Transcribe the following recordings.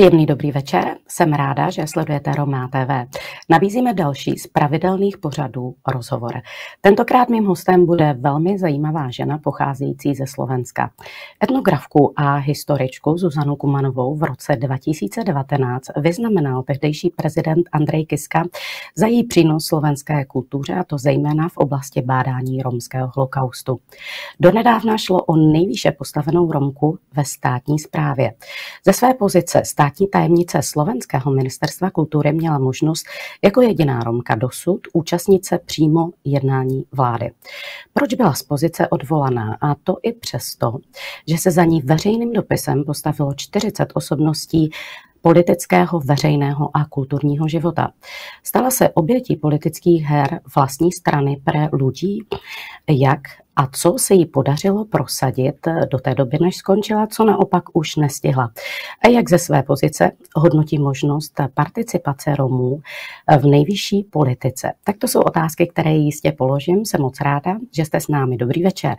Příjemný dobrý večer, jsem ráda, že sledujete Roma TV. Nabízíme další z pravidelných pořadů rozhovor. Tentokrát mým hostem bude velmi zajímavá žena pocházející ze Slovenska. Etnografku a historičku Zuzanu Kumanovou v roce 2019 vyznamenal tehdejší prezident Andrej Kiska za její přínos slovenské kultuře, a to zejména v oblasti bádání romského holokaustu. Donedávna šlo o nejvýše postavenou Romku ve státní správě. Ze své pozice státní tajemnice Slovenského ministerstva kultury měla možnost jako jediná Romka dosud účastnit se přímo jednání vlády. Proč byla z pozice odvolaná? A to i přesto, že se za ní veřejným dopisem postavilo 40 osobností politického, veřejného a kulturního života. Stala se obětí politických her vlastní strany pre lidí, jak a co se jí podařilo prosadit do té doby, než skončila, co naopak už nestihla. A jak ze své pozice hodnotí možnost participace Romů v nejvyšší politice. Tak to jsou otázky, které jistě položím. Jsem moc ráda, že jste s námi. Dobrý večer.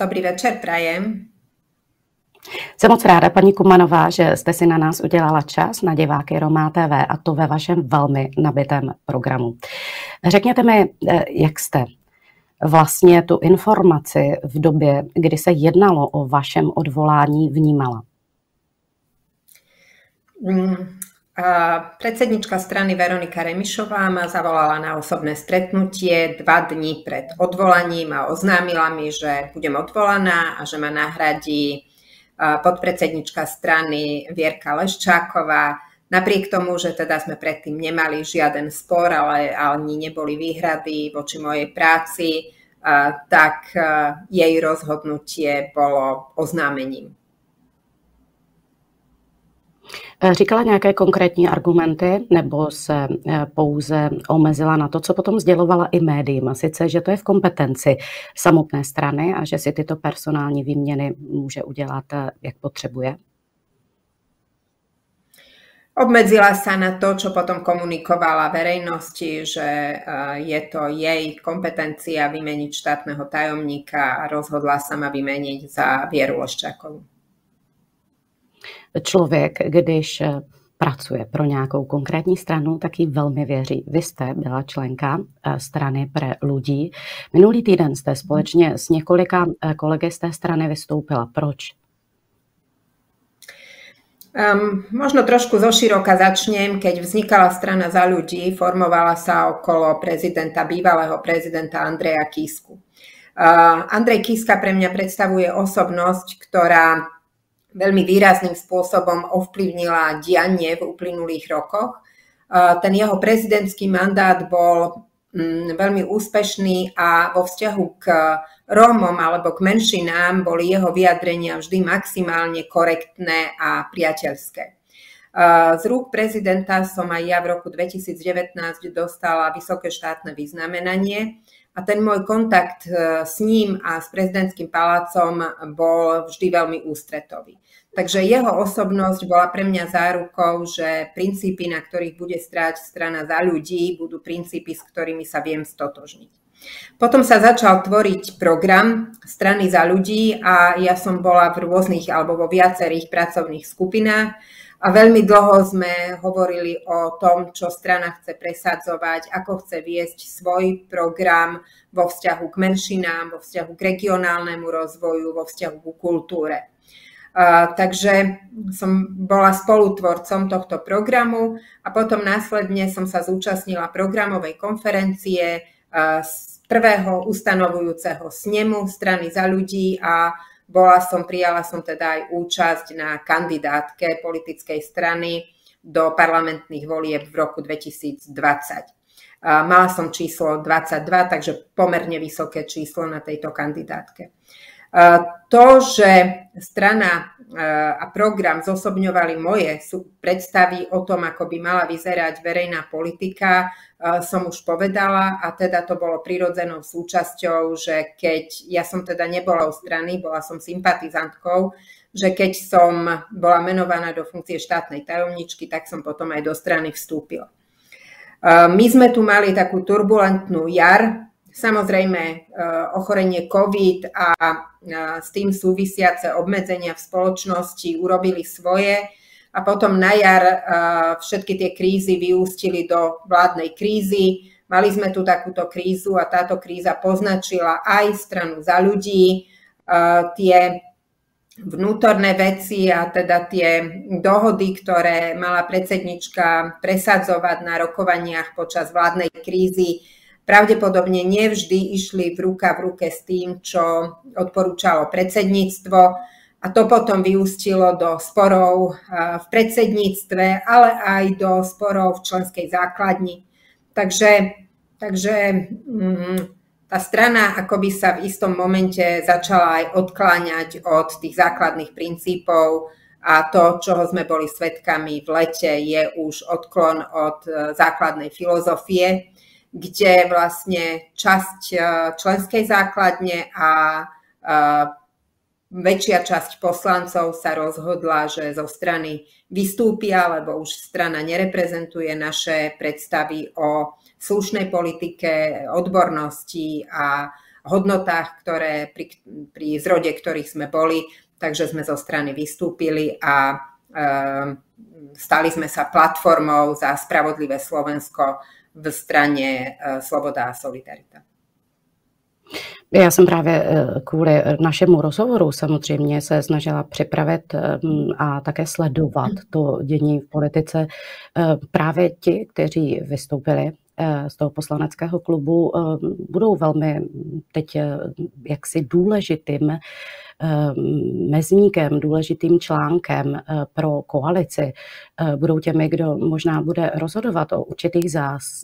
Dobrý večer, prajem. Jsem moc ráda, paní Kumanová, že jste si na nás udělala čas na diváky Romá TV a to ve vašem velmi nabitém programu. Řekněte mi, eh, jak jste vlastně tu informaci v době, kdy se jednalo o vašem odvolání, vnímala? Mm, predsednička strany Veronika Remišová ma zavolala na osobné stretnutie dva dní před odvolaním a oznámila mi, že budem odvolaná a že ma nahradí podpredsednička strany Vierka Leščáková. Napriek tomu, že teda sme predtým nemali žiaden spor, ale ani neboli výhrady voči mojej práci, tak jej rozhodnutie bolo oznámením. Eh, říkala nějaké konkrétní argumenty nebo se eh, pouze omezila na to, co potom sdělovala i médiím, a sice, že to je v kompetenci samotné strany a že si tyto personální výměny může udělat, eh, jak potřebuje? Obmedzila sa na to, čo potom komunikovala verejnosti, že je to jej kompetencia vymeniť štátneho tajomníka a rozhodla sa ma vymeniť za Vieru Loščákovú člověk, když eh, pracuje pro nějakou konkrétní stranu, tak jí velmi věří. Vy jste byla členka eh, strany pre ľudí. Minulý týden jste společně s několika eh, kolegy z té strany vystoupila. Proč? Um, možno trošku zoširoka začnem. Keď vznikala strana za ľudí, formovala sa okolo prezidenta, bývalého prezidenta Andreja Kísku. Uh, Andrej Kíska pre mňa predstavuje osobnosť, ktorá veľmi výrazným spôsobom ovplyvnila dianie v uplynulých rokoch. Ten jeho prezidentský mandát bol mm, veľmi úspešný a vo vzťahu k Rómom alebo k menšinám boli jeho vyjadrenia vždy maximálne korektné a priateľské. Z rúk prezidenta som aj ja v roku 2019 dostala vysoké štátne vyznamenanie a ten môj kontakt e, s ním a s prezidentským palácom bol vždy veľmi ústretový. Takže jeho osobnosť bola pre mňa zárukou, že princípy, na ktorých bude stráť strana za ľudí, budú princípy, s ktorými sa viem stotožniť. Potom sa začal tvoriť program strany za ľudí a ja som bola v rôznych alebo vo viacerých pracovných skupinách a veľmi dlho sme hovorili o tom, čo strana chce presadzovať, ako chce viesť svoj program vo vzťahu k menšinám, vo vzťahu k regionálnemu rozvoju, vo vzťahu k kultúre. Takže som bola spolutvorcom tohto programu a potom následne som sa zúčastnila programovej konferencie z prvého ustanovujúceho snemu strany za ľudí a bola som, prijala som teda aj účasť na kandidátke politickej strany do parlamentných volieb v roku 2020. Mala som číslo 22, takže pomerne vysoké číslo na tejto kandidátke. To, že strana a program zosobňovali moje predstavy o tom, ako by mala vyzerať verejná politika, som už povedala a teda to bolo prirodzenou súčasťou, že keď ja som teda nebola u strany, bola som sympatizantkou, že keď som bola menovaná do funkcie štátnej tajomničky, tak som potom aj do strany vstúpila. My sme tu mali takú turbulentnú jar, Samozrejme, ochorenie COVID a s tým súvisiace obmedzenia v spoločnosti urobili svoje a potom na jar všetky tie krízy vyústili do vládnej krízy. Mali sme tu takúto krízu a táto kríza poznačila aj stranu za ľudí. Tie vnútorné veci a teda tie dohody, ktoré mala predsednička presadzovať na rokovaniach počas vládnej krízy, pravdepodobne nevždy išli v ruka v ruke s tým, čo odporúčalo predsedníctvo a to potom vyústilo do sporov v predsedníctve, ale aj do sporov v členskej základni. Takže, takže mm, tá strana akoby sa v istom momente začala aj odkláňať od tých základných princípov a to, čoho sme boli svetkami v lete, je už odklon od e, základnej filozofie, kde vlastne časť e, členskej základne a e, väčšia časť poslancov sa rozhodla, že zo strany vystúpia, lebo už strana nereprezentuje naše predstavy o slušnej politike, odbornosti a hodnotách, ktoré pri, pri zrode ktorých sme boli, takže sme zo strany vystúpili a e, stali sme sa platformou za spravodlivé Slovensko v strane e, Sloboda a Solidarita. Já jsem právě eh, kvůli našemu rozhovoru samozřejmě se snažila připravit mm, a také sledovat to dění v politice. Právě ti, kteří vystoupili z toho poslaneckého klubu, budou velmi teď jaksi důležitým mezníkem, důležitým článkem eh, pro koalici eh, budou těmi, kdo možná bude rozhodovat o určitých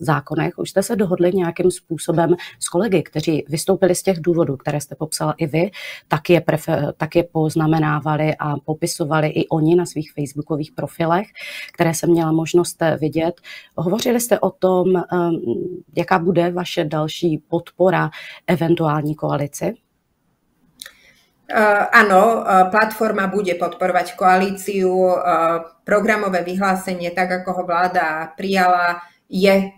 zákonech. Už jste se dohodli nějakým způsobem s kolegy, kteří vystoupili z těch důvodů, které jste popsala i vy, tak je, prefer, tak je poznamenávali a popisovali i oni na svých facebookových profilech, které jsem měla možnost eh, vidět. Hovořili jste o tom, ehm, jaká bude vaše další podpora eventuální koalici? Uh, áno, uh, platforma bude podporovať koalíciu. Uh, programové vyhlásenie, tak ako ho vláda prijala, je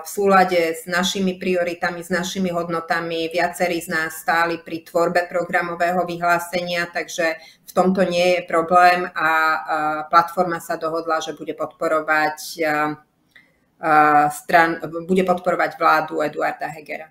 v súlade s našimi prioritami, s našimi hodnotami. Viacerí z nás stáli pri tvorbe programového vyhlásenia, takže v tomto nie je problém a platforma sa dohodla, že bude podporovať, stran, bude podporovať vládu Eduarda Hegera.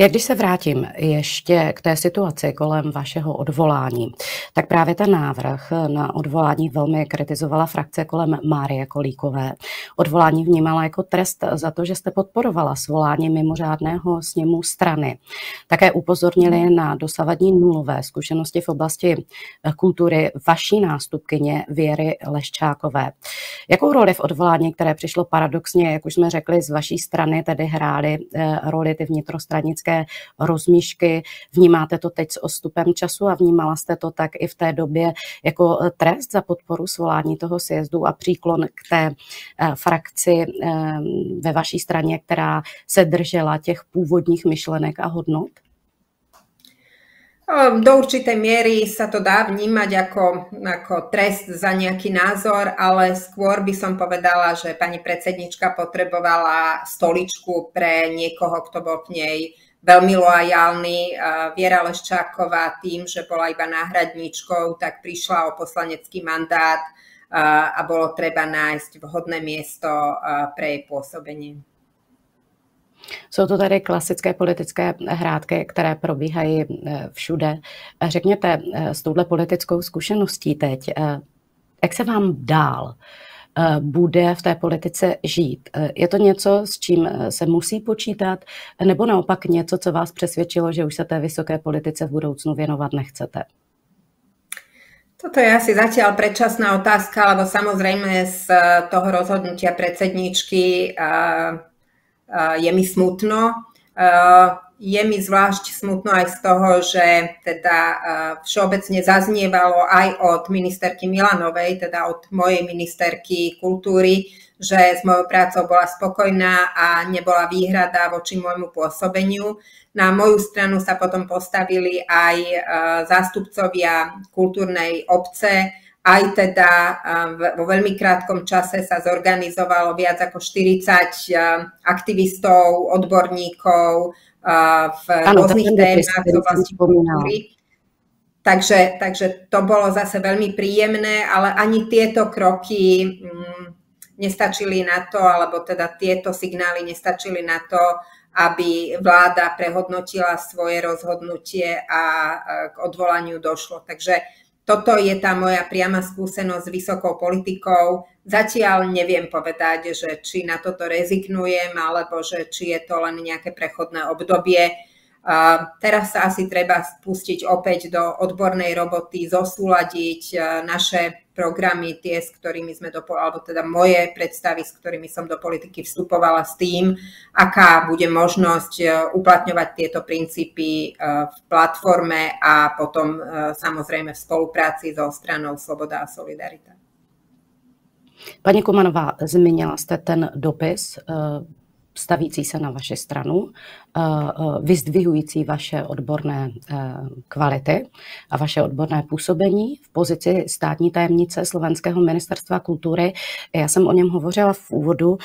Jak když se vrátím ještě k té situaci kolem vašeho odvolání, tak právě ten návrh na odvolání velmi kritizovala frakce kolem Márie Kolíkové. Odvolání vnímala jako trest za to, že jste podporovala svolání mimořádného sněmu strany. Také upozornili na dosavadní nulové zkušenosti v oblasti kultury vaší nástupkyně Věry Leščákové. Jakou roli v odvolání, které přišlo paradoxně, jak už jsme řekli, z vaší strany tedy hrály eh, roli ty vnitrostranické nějaké rozmíšky. Vnímáte to teď s ostupem času a vnímala jste to tak i v té době jako eh, trest za podporu svolání toho sjezdu a příklon k té eh, frakci eh, ve vaší straně, která se držela těch původních myšlenek a hodnot? Do určitej miery sa to dá vnímať ako, ako trest za nejaký názor, ale skôr by som povedala, že pani predsednička potrebovala stoličku pre niekoho, kto bol k nej veľmi loajálny. Viera Leščáková tým, že bola iba náhradníčkou, tak prišla o poslanecký mandát a bolo treba nájsť vhodné miesto pre jej pôsobenie. Jsou to tady klasické politické hrádky, které probíhají e, všude. Řekněte, e, s touhle politickou zkušeností teď, e, jak se vám dál? Eh, bude v té politice žít. Eh, je to něco, s čím eh, se musí počítat, nebo naopak něco, co vás přesvědčilo, že už se té vysoké politice v budoucnu věnovat nechcete? Toto je asi zatiaľ predčasná otázka, lebo samozrejme z toho rozhodnutia predsedničky je mi smutno. Je mi zvlášť smutno aj z toho, že teda všeobecne zaznievalo aj od ministerky Milanovej, teda od mojej ministerky kultúry, že s mojou prácou bola spokojná a nebola výhrada voči môjmu pôsobeniu. Na moju stranu sa potom postavili aj zástupcovia kultúrnej obce aj teda vo veľmi krátkom čase sa zorganizovalo viac ako 40 aktivistov, odborníkov v ano, rôznych témach v oblasti kultúry. Takže, takže to bolo zase veľmi príjemné, ale ani tieto kroky mm, nestačili na to, alebo teda tieto signály nestačili na to, aby vláda prehodnotila svoje rozhodnutie a k odvolaniu došlo. Takže toto je tá moja priama skúsenosť s vysokou politikou. Zatiaľ neviem povedať, že či na toto rezignujem, alebo že či je to len nejaké prechodné obdobie. Teraz sa asi treba spustiť opäť do odbornej roboty, zosúľadiť naše programy, tie, s ktorými sme do, alebo teda moje predstavy, s ktorými som do politiky vstupovala s tým, aká bude možnosť e, uplatňovať tieto princípy e, v platforme a potom e, samozrejme v spolupráci so stranou Sloboda a Solidarita. Paní Kumanová, zmínila jste ten dopis stavící se na vaši stranu, eh, eh, vyzdvihující vaše odborné eh, kvality a vaše odborné působení v pozici státní tajemnice Slovenského ministerstva kultury. Já jsem o něm hovořila v úvodu.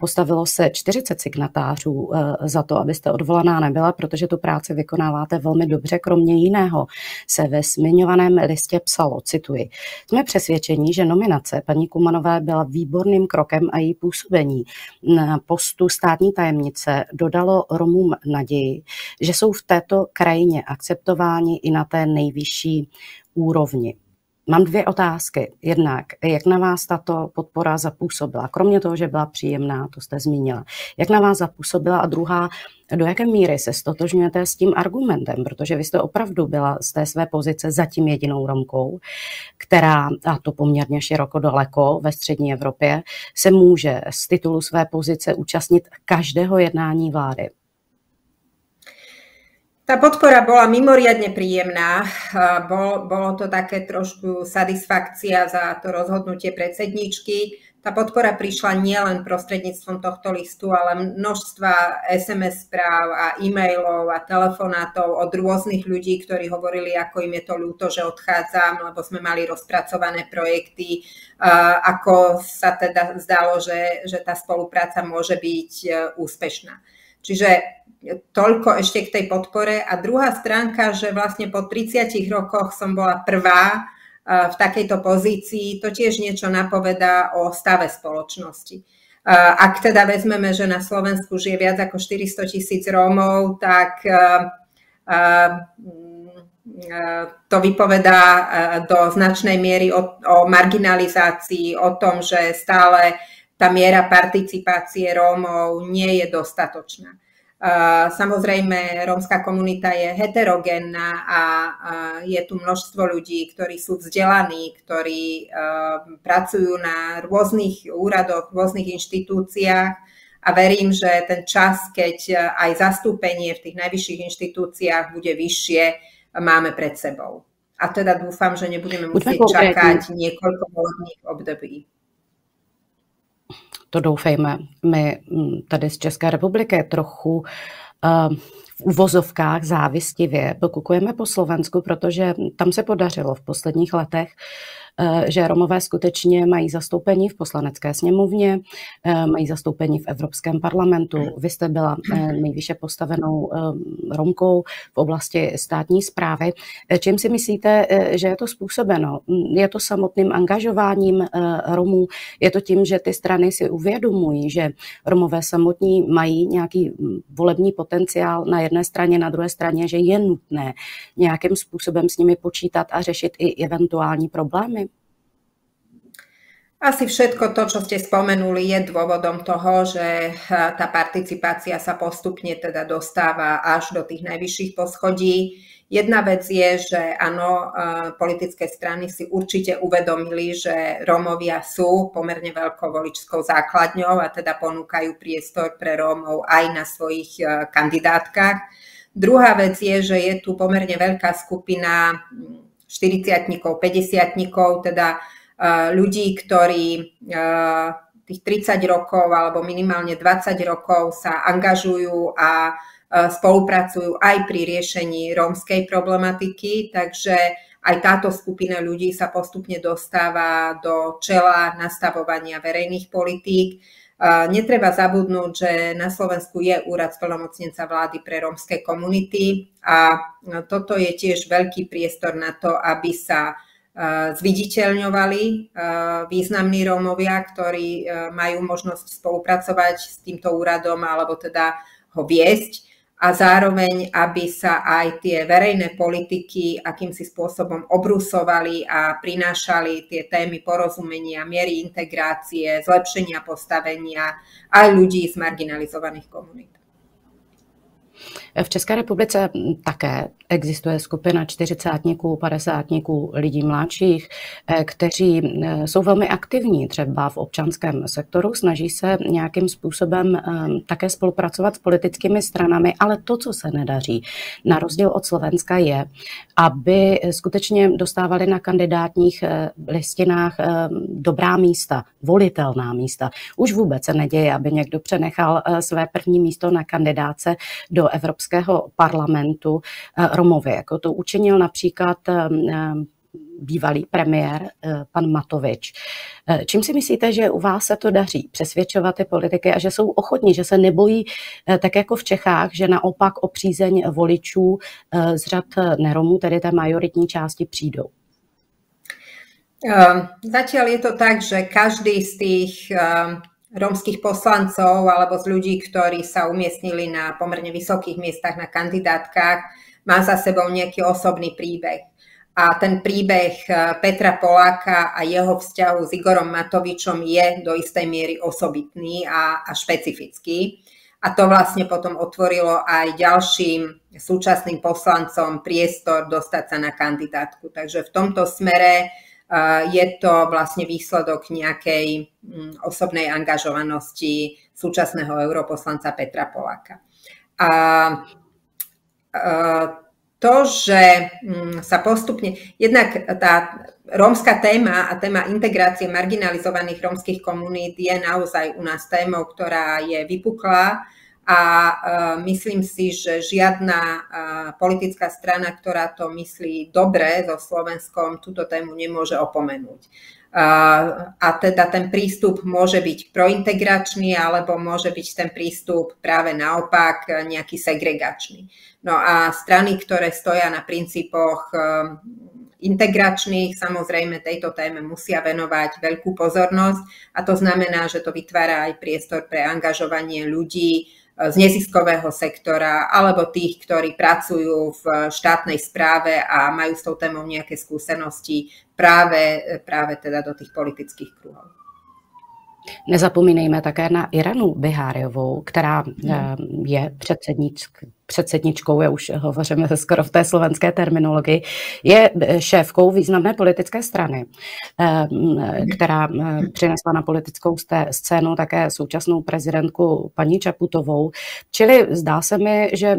Postavilo se 40 signatářů za to, abyste odvolaná nebyla, protože tu práci vykonáváte velmi dobře. Kromě jiného se ve zmiňovaném listě psalo, cituji, jsme přesvědčení, že nominace paní Kumanové byla výborným krokem a její působení na postu státní státní tajemnice dodalo Romům naději, že jsou v této krajině akceptováni i na té nejvyšší úrovni. Mám dvě otázky. Jednak, jak na vás tato podpora zapůsobila? Kromě toho, že byla příjemná, to jste zmínila. Jak na vás zapůsobila? A druhá, do jaké míry se stotožňujete s tím argumentem? Protože vy jste opravdu byla z té své pozice zatím jedinou Romkou, která, a to poměrně široko daleko ve střední Evropě, se může z titulu své pozice účastnit každého jednání vlády. Tá podpora bola mimoriadne príjemná. Bol, bolo to také trošku satisfakcia za to rozhodnutie predsedničky. Tá podpora prišla nielen prostredníctvom tohto listu, ale množstva SMS správ a e-mailov a telefonátov od rôznych ľudí, ktorí hovorili, ako im je to ľúto, že odchádzam, lebo sme mali rozpracované projekty, ako sa teda zdalo, že, že tá spolupráca môže byť e, úspešná. Čiže toľko ešte k tej podpore. A druhá stránka, že vlastne po 30 rokoch som bola prvá v takejto pozícii, to tiež niečo napovedá o stave spoločnosti. Ak teda vezmeme, že na Slovensku žije viac ako 400 tisíc Rómov, tak to vypovedá do značnej miery o, o marginalizácii, o tom, že stále tá miera participácie Rómov nie je dostatočná. Samozrejme, rómska komunita je heterogénna a je tu množstvo ľudí, ktorí sú vzdelaní, ktorí pracujú na rôznych úradoch, rôznych inštitúciách. A verím, že ten čas, keď aj zastúpenie v tých najvyšších inštitúciách bude vyššie, máme pred sebou. A teda dúfam, že nebudeme musieť čakať niekoľko volebných období to doufejme. My mm, tady z České republiky trochu uh, v uvozovkách závistivě pokukujeme po Slovensku, protože tam se podařilo v posledních letech Eh, že Romové skutečně mají zastoupení v poslanecké sněmovně, eh, mají zastoupení v Evropském parlamentu. Vy jste byla eh, nejvýše postavenou Romkou v oblasti státní zprávy. Čím si myslíte, že je to způsobeno? Je to samotným angažováním Romů? Je to tím, že ty strany si uvědomují, že Romové samotní mají nějaký hm, volební potenciál na jedné straně, na druhé straně, že je nutné nějakým způsobem s nimi počítat a řešit i eventuální problémy? Asi všetko to, čo ste spomenuli, je dôvodom toho, že eh, tá participácia sa postupne teda dostáva až do tých najvyšších poschodí. Jedna vec je, že áno, eh, politické strany si určite uvedomili, že Rómovia sú pomerne veľkou voličskou základňou a teda ponúkajú priestor pre Rómov aj na svojich eh, kandidátkach. Druhá vec je, že je tu pomerne veľká skupina 40 hm, 50 teda ľudí, ktorí tých 30 rokov alebo minimálne 20 rokov sa angažujú a spolupracujú aj pri riešení rómskej problematiky, takže aj táto skupina ľudí sa postupne dostáva do čela nastavovania verejných politík. Netreba zabudnúť, že na Slovensku je úrad splnomocnenca vlády pre rómske komunity a toto je tiež veľký priestor na to, aby sa zviditeľňovali významní Rómovia, ktorí majú možnosť spolupracovať s týmto úradom alebo teda ho viesť a zároveň, aby sa aj tie verejné politiky akýmsi spôsobom obrusovali a prinášali tie témy porozumenia, miery integrácie, zlepšenia postavenia aj ľudí z marginalizovaných komunít. V České republice také existuje skupina čtyřicátníků, padesátníků, lidí mladších, eh, kteří eh, jsou velmi aktivní třeba v občanském sektoru, snaží se nějakým způsobem eh, také spolupracovat s politickými stranami, ale to, co se nedaří, na rozdíl od Slovenska je, aby skutečně dostávali na kandidátních listinách dobrá místa, volitelná místa. Už vůbec se neděje, aby někdo přenechal své první místo na kandidáce do Evropského parlamentu eh, Romovi, jako to učinil například eh, bývalý premiér eh, pan Matovič. Čím si myslíte, že u vás se to daří přesvědčovat ty politiky a že jsou ochotní, že se nebojí, tak jako v Čechách, že naopak o přízeň voličů z řad neromů, tedy té majoritní části, přijdou? Zatiaľ je to tak, že každý z tých rómskych poslancov alebo z ľudí, ktorí sa umiestnili na pomerne vysokých miestach na kandidátkach, má za sebou nejaký osobný príbeh. A ten príbeh eh, Petra Poláka a jeho vzťahu s Igorom Matovičom je do istej miery osobitný a, a špecifický. A to vlastne potom otvorilo aj ďalším súčasným poslancom priestor dostať sa na kandidátku. Takže v tomto smere je to vlastne výsledok nejakej mm, osobnej angažovanosti súčasného europoslanca Petra Poláka. A to, že mm, sa postupne, jednak tá rómska téma a téma integrácie marginalizovaných rómskych komunít je naozaj u nás témou, ktorá je vypuklá a e, myslím si, že žiadna e, politická strana, ktorá to myslí dobre so Slovenskom, túto tému nemôže opomenúť. E, a teda ten prístup môže byť prointegračný, alebo môže byť ten prístup práve naopak nejaký segregačný. No a strany, ktoré stoja na princípoch integračných, samozrejme tejto téme musia venovať veľkú pozornosť a to znamená, že to vytvára aj priestor pre angažovanie ľudí, z neziskového sektora alebo tých, ktorí pracujú v štátnej správe a majú s tou témou nejaké skúsenosti práve, práve teda do tých politických kruhov. Nezapomínejme také na Iranu Biháriovou, která hmm. je předsedničkou, já už hovoříme skoro v té slovenské terminologii, je šéfkou významné politické strany, hmm. která přinesla na politickou scénu také současnou prezidentku paní Čaputovou. Čili zdá se mi, že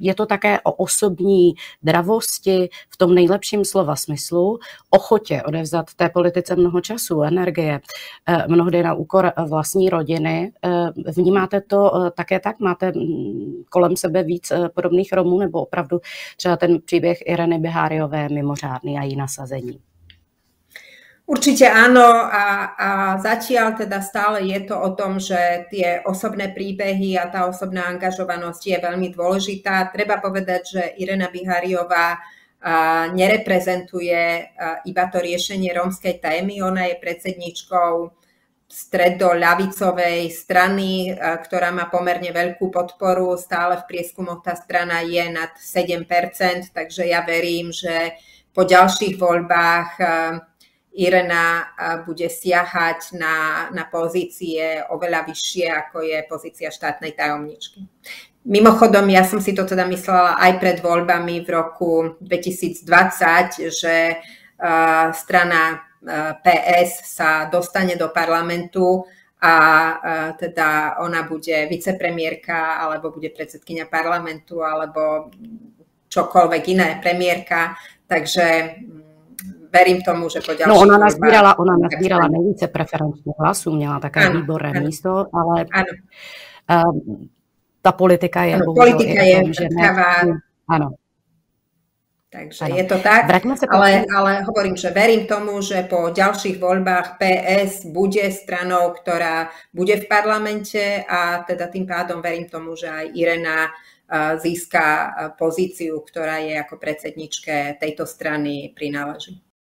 je to také o osobní dravosti v tom nejlepším slova smyslu, ochotě odevzat té politice mnoho času, energie, eh, mnohdy na úkor vlastní rodiny. Eh, vnímáte to eh, také tak? Máte mm, kolem sebe víc podobných Romů nebo opravdu třeba ten příběh Ireny Biháriové mimořádný a její nasazení? Určite áno a, a zatiaľ teda stále je to o tom, že tie osobné príbehy a tá osobná angažovanosť je veľmi dôležitá. Treba povedať, že Irena Bihariová nereprezentuje iba to riešenie rómskej témy, ona je predsedničkou stredo-ľavicovej strany, ktorá má pomerne veľkú podporu. Stále v prieskumoch tá strana je nad 7%, takže ja verím, že po ďalších voľbách Irena bude siahať na, na pozície oveľa vyššie, ako je pozícia štátnej tajomničky. Mimochodom, ja som si to teda myslela aj pred voľbami v roku 2020, že strana PS sa dostane do parlamentu a teda ona bude vicepremiérka alebo bude predsedkynia parlamentu alebo čokoľvek iné premiérka. Takže verím tomu, že po ďalších No ona nazbírala, ona nazbírala nejvíce preferenčních hlasů, měla také ano, výborné ano, místo, ale ano. Uh, ta politika je ano, politika je tom, že ne, ano. Takže ano. je to tak, ale, ale hovorím, že verím tomu, že po ďalších voľbách PS bude stranou, ktorá bude v parlamente a teda tým pádom verím tomu, že aj Irena získa pozíciu, ktorá je ako predsedničke tejto strany prináleží.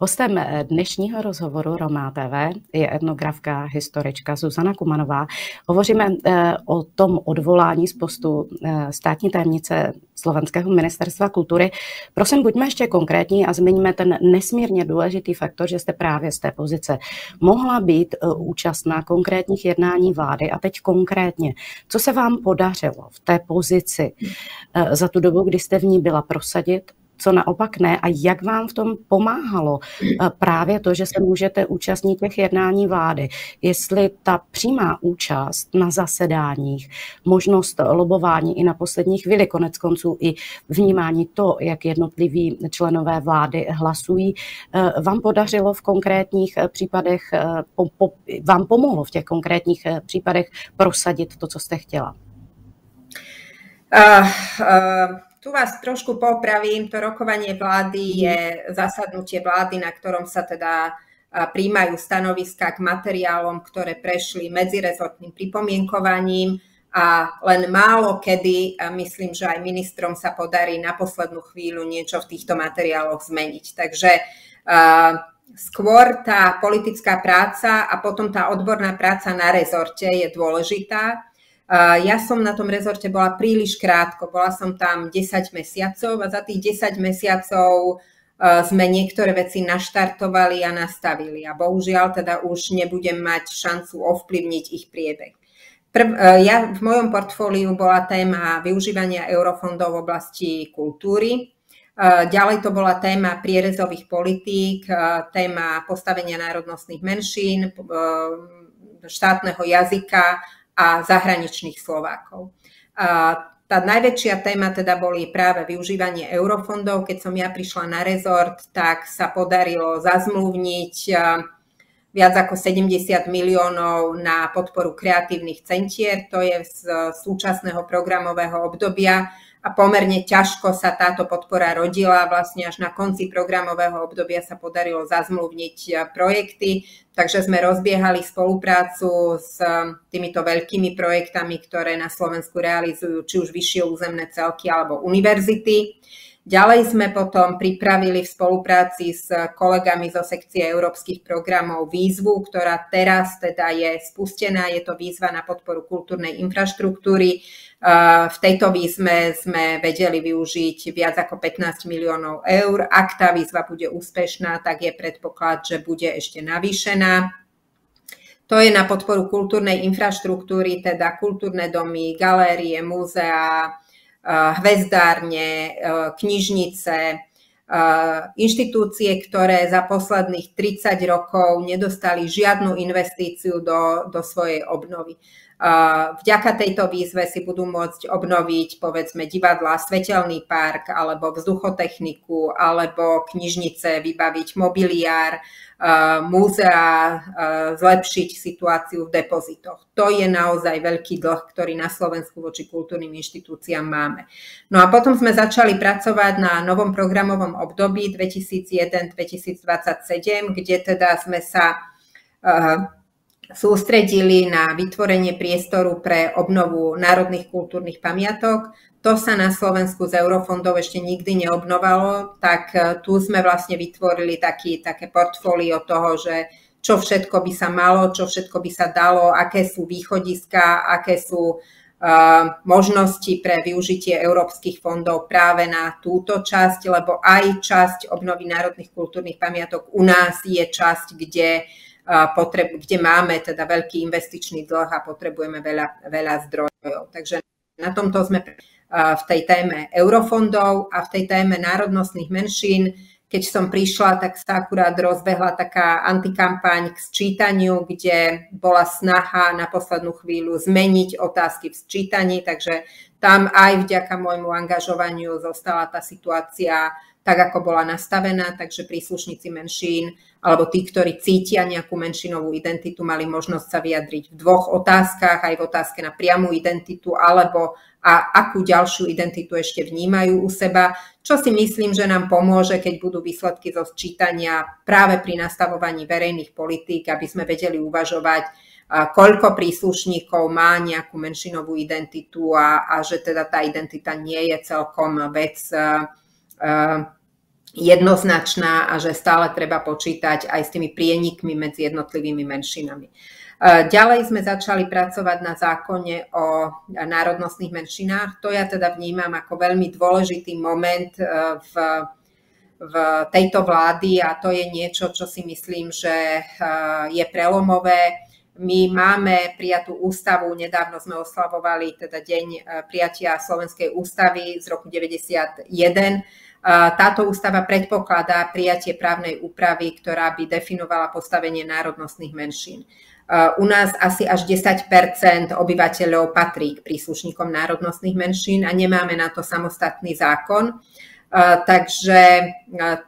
Hostem eh, dnešního rozhovoru Roma TV je etnografka, historička Zuzana Kumanová. Hovoříme eh, o tom odvolání z postu eh, státní tajemnice Slovenského ministerstva kultury. Prosím, buďme ještě konkrétní a zmiňme ten nesmírně důležitý faktor, že jste právě z té pozice mohla být účastná konkrétních jednání vlády. A teď konkrétně, co se vám podařilo v té pozici za tu dobu, kdy jste v ní byla prosadit co naopak ne a jak vám v tom pomáhalo eh, právě to, že se můžete účastnit těch jednání vlády. Jestli ta přímá účast na zasedáních, možnost lobování i na poslední chvíli, konec konců i vnímání to, jak jednotliví členové vlády hlasují, eh, vám podařilo v konkrétních eh, případech, vám pomohlo v těch konkrétních případech prosadit to, co jste chtěla? Uh, uh tu vás trošku popravím, to rokovanie vlády mhm. je zasadnutie vlády, na ktorom sa teda príjmajú stanoviska k materiálom, ktoré prešli medzirezortným pripomienkovaním a len málo kedy, myslím, že aj ministrom sa podarí na poslednú chvíľu niečo v týchto materiáloch zmeniť. Takže skôr tá politická práca a potom tá odborná práca na rezorte je dôležitá ja som na tom rezorte bola príliš krátko, bola som tam 10 mesiacov a za tých 10 mesiacov sme niektoré veci naštartovali a nastavili a bohužiaľ teda už nebudem mať šancu ovplyvniť ich priebeh. Prv, ja v mojom portfóliu bola téma využívania eurofondov v oblasti kultúry. Ďalej to bola téma prierezových politík, téma postavenia národnostných menšín, štátneho jazyka a zahraničných Slovákov. A tá najväčšia téma teda boli práve využívanie eurofondov. Keď som ja prišla na rezort, tak sa podarilo zazmluvniť viac ako 70 miliónov na podporu kreatívnych centier. To je z súčasného programového obdobia a pomerne ťažko sa táto podpora rodila. Vlastne až na konci programového obdobia sa podarilo zazmluvniť e, projekty, takže sme rozbiehali spoluprácu s e, týmito veľkými projektami, ktoré na Slovensku realizujú či už vyššie územné celky alebo univerzity. Ďalej sme potom pripravili v spolupráci s kolegami zo sekcie európskych programov výzvu, ktorá teraz teda je spustená. Je to výzva na podporu kultúrnej infraštruktúry. V tejto výzve sme vedeli využiť viac ako 15 miliónov eur. Ak tá výzva bude úspešná, tak je predpoklad, že bude ešte navýšená. To je na podporu kultúrnej infraštruktúry, teda kultúrne domy, galérie, múzea, hvezdárne, knižnice, inštitúcie, ktoré za posledných 30 rokov nedostali žiadnu investíciu do, do svojej obnovy. Vďaka tejto výzve si budú môcť obnoviť povedzme divadla, svetelný park alebo vzduchotechniku alebo knižnice, vybaviť mobiliár, múzea, zlepšiť situáciu v depozitoch. To je naozaj veľký dlh, ktorý na Slovensku voči kultúrnym inštitúciám máme. No a potom sme začali pracovať na novom programovom období 2001-2027, kde teda sme sa sústredili na vytvorenie priestoru pre obnovu národných kultúrnych pamiatok. To sa na Slovensku z eurofondov ešte nikdy neobnovalo, tak e, tu sme vlastne vytvorili taký, také portfólio toho, že čo všetko by sa malo, čo všetko by sa dalo, aké sú východiska, aké sú uh, možnosti pre využitie európskych fondov práve na túto časť, lebo aj časť obnovy národných kultúrnych pamiatok u nás je časť, kde potreb, kde máme teda veľký investičný dlh a potrebujeme veľa, veľa zdrojov. Takže na tomto sme v tej téme eurofondov a v tej téme národnostných menšín. Keď som prišla, tak sa akurát rozbehla taká antikampaň k sčítaniu, kde bola snaha na poslednú chvíľu zmeniť otázky v sčítaní, takže tam aj vďaka môjmu angažovaniu zostala tá situácia tak, ako bola nastavená, takže príslušníci menšín alebo tí, ktorí cítia nejakú menšinovú identitu, mali možnosť sa vyjadriť v dvoch otázkach, aj v otázke na priamu identitu alebo a akú ďalšiu identitu ešte vnímajú u seba, čo si myslím, že nám pomôže, keď budú výsledky zo sčítania práve pri nastavovaní verejných politík, aby sme vedeli uvažovať, koľko príslušníkov má nejakú menšinovú identitu a, a že teda tá identita nie je celkom vec jednoznačná a že stále treba počítať aj s tými prienikmi medzi jednotlivými menšinami. Ďalej sme začali pracovať na zákone o národnostných menšinách. To ja teda vnímam ako veľmi dôležitý moment e, v, v tejto vlády a to je niečo, čo si myslím, že e, je prelomové. My máme prijatú ústavu, nedávno sme oslavovali teda deň e, prijatia Slovenskej ústavy z roku 91 táto ústava predpokladá prijatie právnej úpravy, ktorá by definovala postavenie národnostných menšín. U nás asi až 10% obyvateľov patrí k príslušníkom národnostných menšín a nemáme na to samostatný zákon. Takže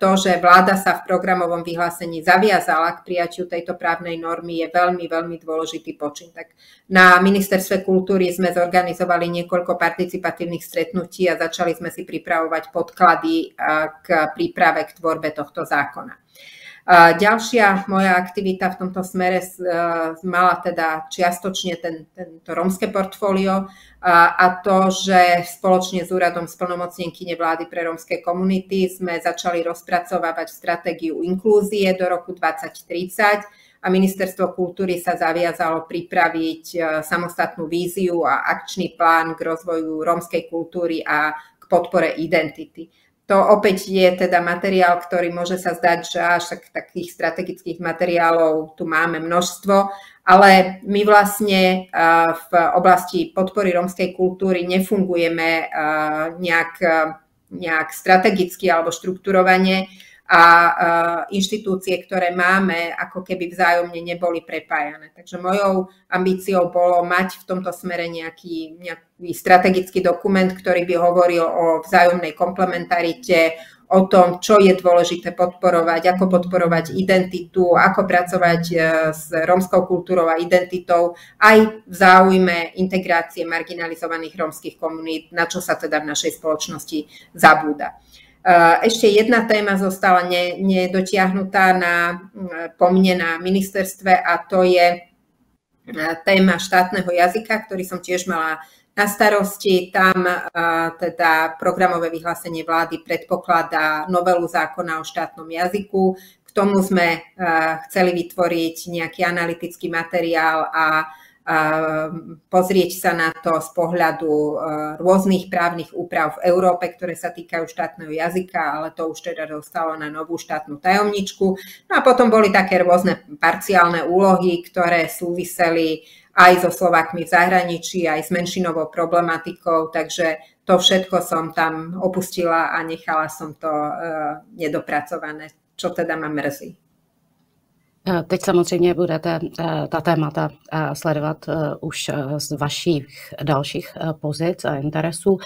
to, že vláda sa v programovom vyhlásení zaviazala k prijatiu tejto právnej normy, je veľmi, veľmi dôležitý počin. Tak na ministerstve kultúry sme zorganizovali niekoľko participatívnych stretnutí a začali sme si pripravovať podklady k príprave k tvorbe tohto zákona. Ďalšia moja aktivita v tomto smere e, mala teda čiastočne ten, tento rómske portfólio a to, že spoločne s úradom splnomocnenkyne vlády pre rómske komunity sme začali rozpracovávať stratégiu inklúzie do roku 2030 a Ministerstvo kultúry sa zaviazalo pripraviť e, samostatnú víziu a akčný plán k rozvoju rómskej kultúry a k podpore identity. To opäť je teda materiál, ktorý môže sa zdať, že až tak, takých strategických materiálov tu máme množstvo, ale my vlastne v oblasti podpory rómskej kultúry nefungujeme nejak, nejak strategicky alebo štrukturovane a inštitúcie, ktoré máme, ako keby vzájomne neboli prepájané. Takže mojou ambíciou bolo mať v tomto smere nejaký, nejaký strategický dokument, ktorý by hovoril o vzájomnej komplementarite, o tom, čo je dôležité podporovať, ako podporovať identitu, ako pracovať e, s rómskou kultúrou a identitou, aj v záujme integrácie marginalizovaných rómskych komunít, na čo sa teda v našej spoločnosti zabúda. Ešte jedna téma zostala nedotiahnutá na, po mne na ministerstve a to je téma štátneho jazyka, ktorý som tiež mala na starosti. Tam teda programové vyhlásenie vlády predpokladá novelu zákona o štátnom jazyku. K tomu sme chceli vytvoriť nejaký analytický materiál a pozrieť sa na to z pohľadu e, rôznych právnych úprav v Európe, ktoré sa týkajú štátneho jazyka, ale to už teda dostalo na novú štátnu tajomničku. No a potom boli také rôzne parciálne úlohy, ktoré súviseli aj so Slovákmi v zahraničí, aj s menšinovou problematikou, takže to všetko som tam opustila a nechala som to e, nedopracované, čo teda ma mrzí. Eh, teď samozřejmě budete eh, ta témata eh, sledovat už z vašich dalších pozic a interesů.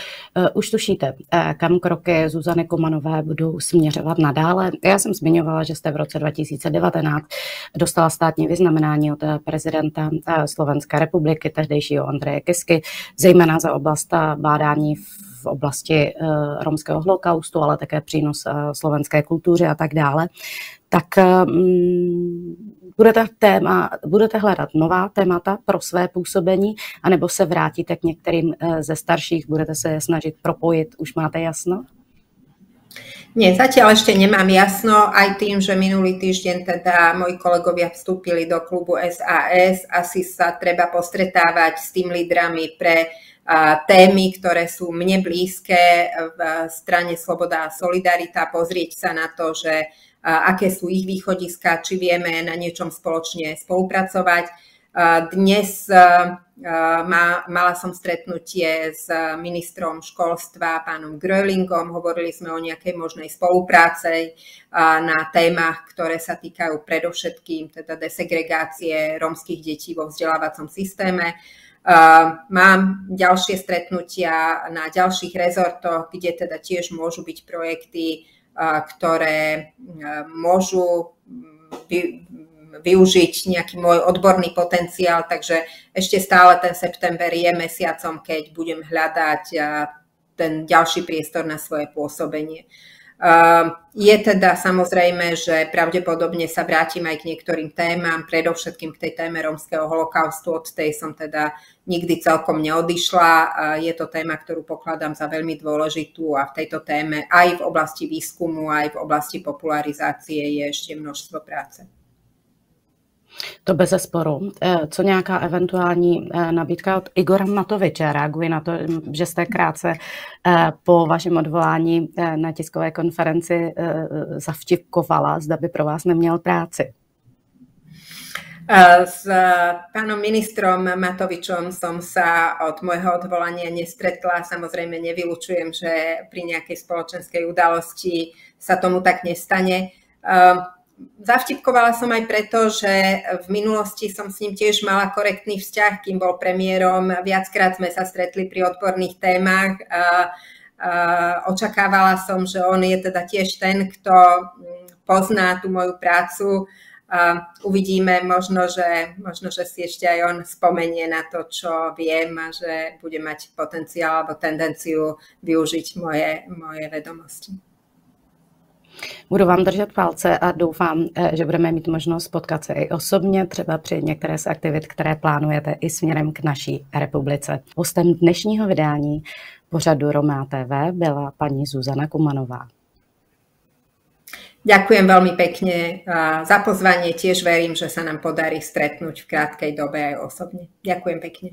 Už tušíte, kam kroky Zuzany Komanové budou směřovat nadále. Já jsem zmiňovala, že jste v roce 2019 dostala státní vyznamenání od prezidenta Slovenské republiky, tehdejšího Andreje Kisky, zejména za oblast bádání v oblasti romského holokaustu, ale také přínos slovenské kultuře a tak dále tak um, budete, téma, budete hledat nová témata pro své působení, anebo se vrátíte k některým eh, ze starších, budete se snažit propojit, už máte jasno? Nie, zatiaľ ešte nemám jasno, aj tým, že minulý týždeň teda moji kolegovia vstúpili do klubu SAS, asi sa treba postretávať s tým lídrami pre témy, ktoré sú mne blízke. V strane Sloboda a Solidarita, pozrieť sa na to, že aké sú ich východiska, či vieme na niečom spoločne spolupracovať. Dnes má, mala som stretnutie s ministrom školstva, pánom Grölingom. Hovorili sme o nejakej možnej spolupráce na témach, ktoré sa týkajú predovšetkým teda desegregácie rómskych detí vo vzdelávacom systéme. Mám ďalšie stretnutia na ďalších rezortoch, kde teda tiež môžu byť projekty ktoré môžu využiť nejaký môj odborný potenciál, takže ešte stále ten september je mesiacom, keď budem hľadať ten ďalší priestor na svoje pôsobenie. Je teda samozrejme, že pravdepodobne sa vrátim aj k niektorým témam, predovšetkým k tej téme rómskeho holokaustu, od tej som teda nikdy celkom neodišla. Je to téma, ktorú pokladám za veľmi dôležitú a v tejto téme aj v oblasti výskumu, aj v oblasti popularizácie je ešte množstvo práce. To bez zesporu. Eh, co nějaká eventuální eh, nabídka od Igora Matoviče? Reaguji na to, že jste krátce eh, po vašem odvolání na tiskové konferenci zavtipkovala, zda by pro vás neměl práci. S pánom ministrom Matovičom som sa od môjho odvolania nestretla. Samozrejme nevylučujem, že pri nejakej spoločenskej udalosti sa tomu tak nestane zavtipkovala som aj preto, že v minulosti som s ním tiež mala korektný vzťah, kým bol premiérom. Viackrát sme sa stretli pri odborných témach. Očakávala som, že on je teda tiež ten, kto mm, pozná tú moju prácu. Uvidíme, možno že, možno, že si ešte aj on spomenie na to, čo viem a že bude mať potenciál alebo tendenciu využiť moje, moje vedomosti. Budu vám držet palce a doufám, eh, že budeme mít možnost potkat se i osobně, třeba při některé z aktivit, které plánujete i směrem k naší republice. Hostem dnešního vydání pořadu Romá TV byla paní Zuzana Kumanová. Ďakujem veľmi pekne za pozvanie. Tiež verím, že sa nám podarí stretnúť v krátkej dobe aj osobne. Ďakujem pekne.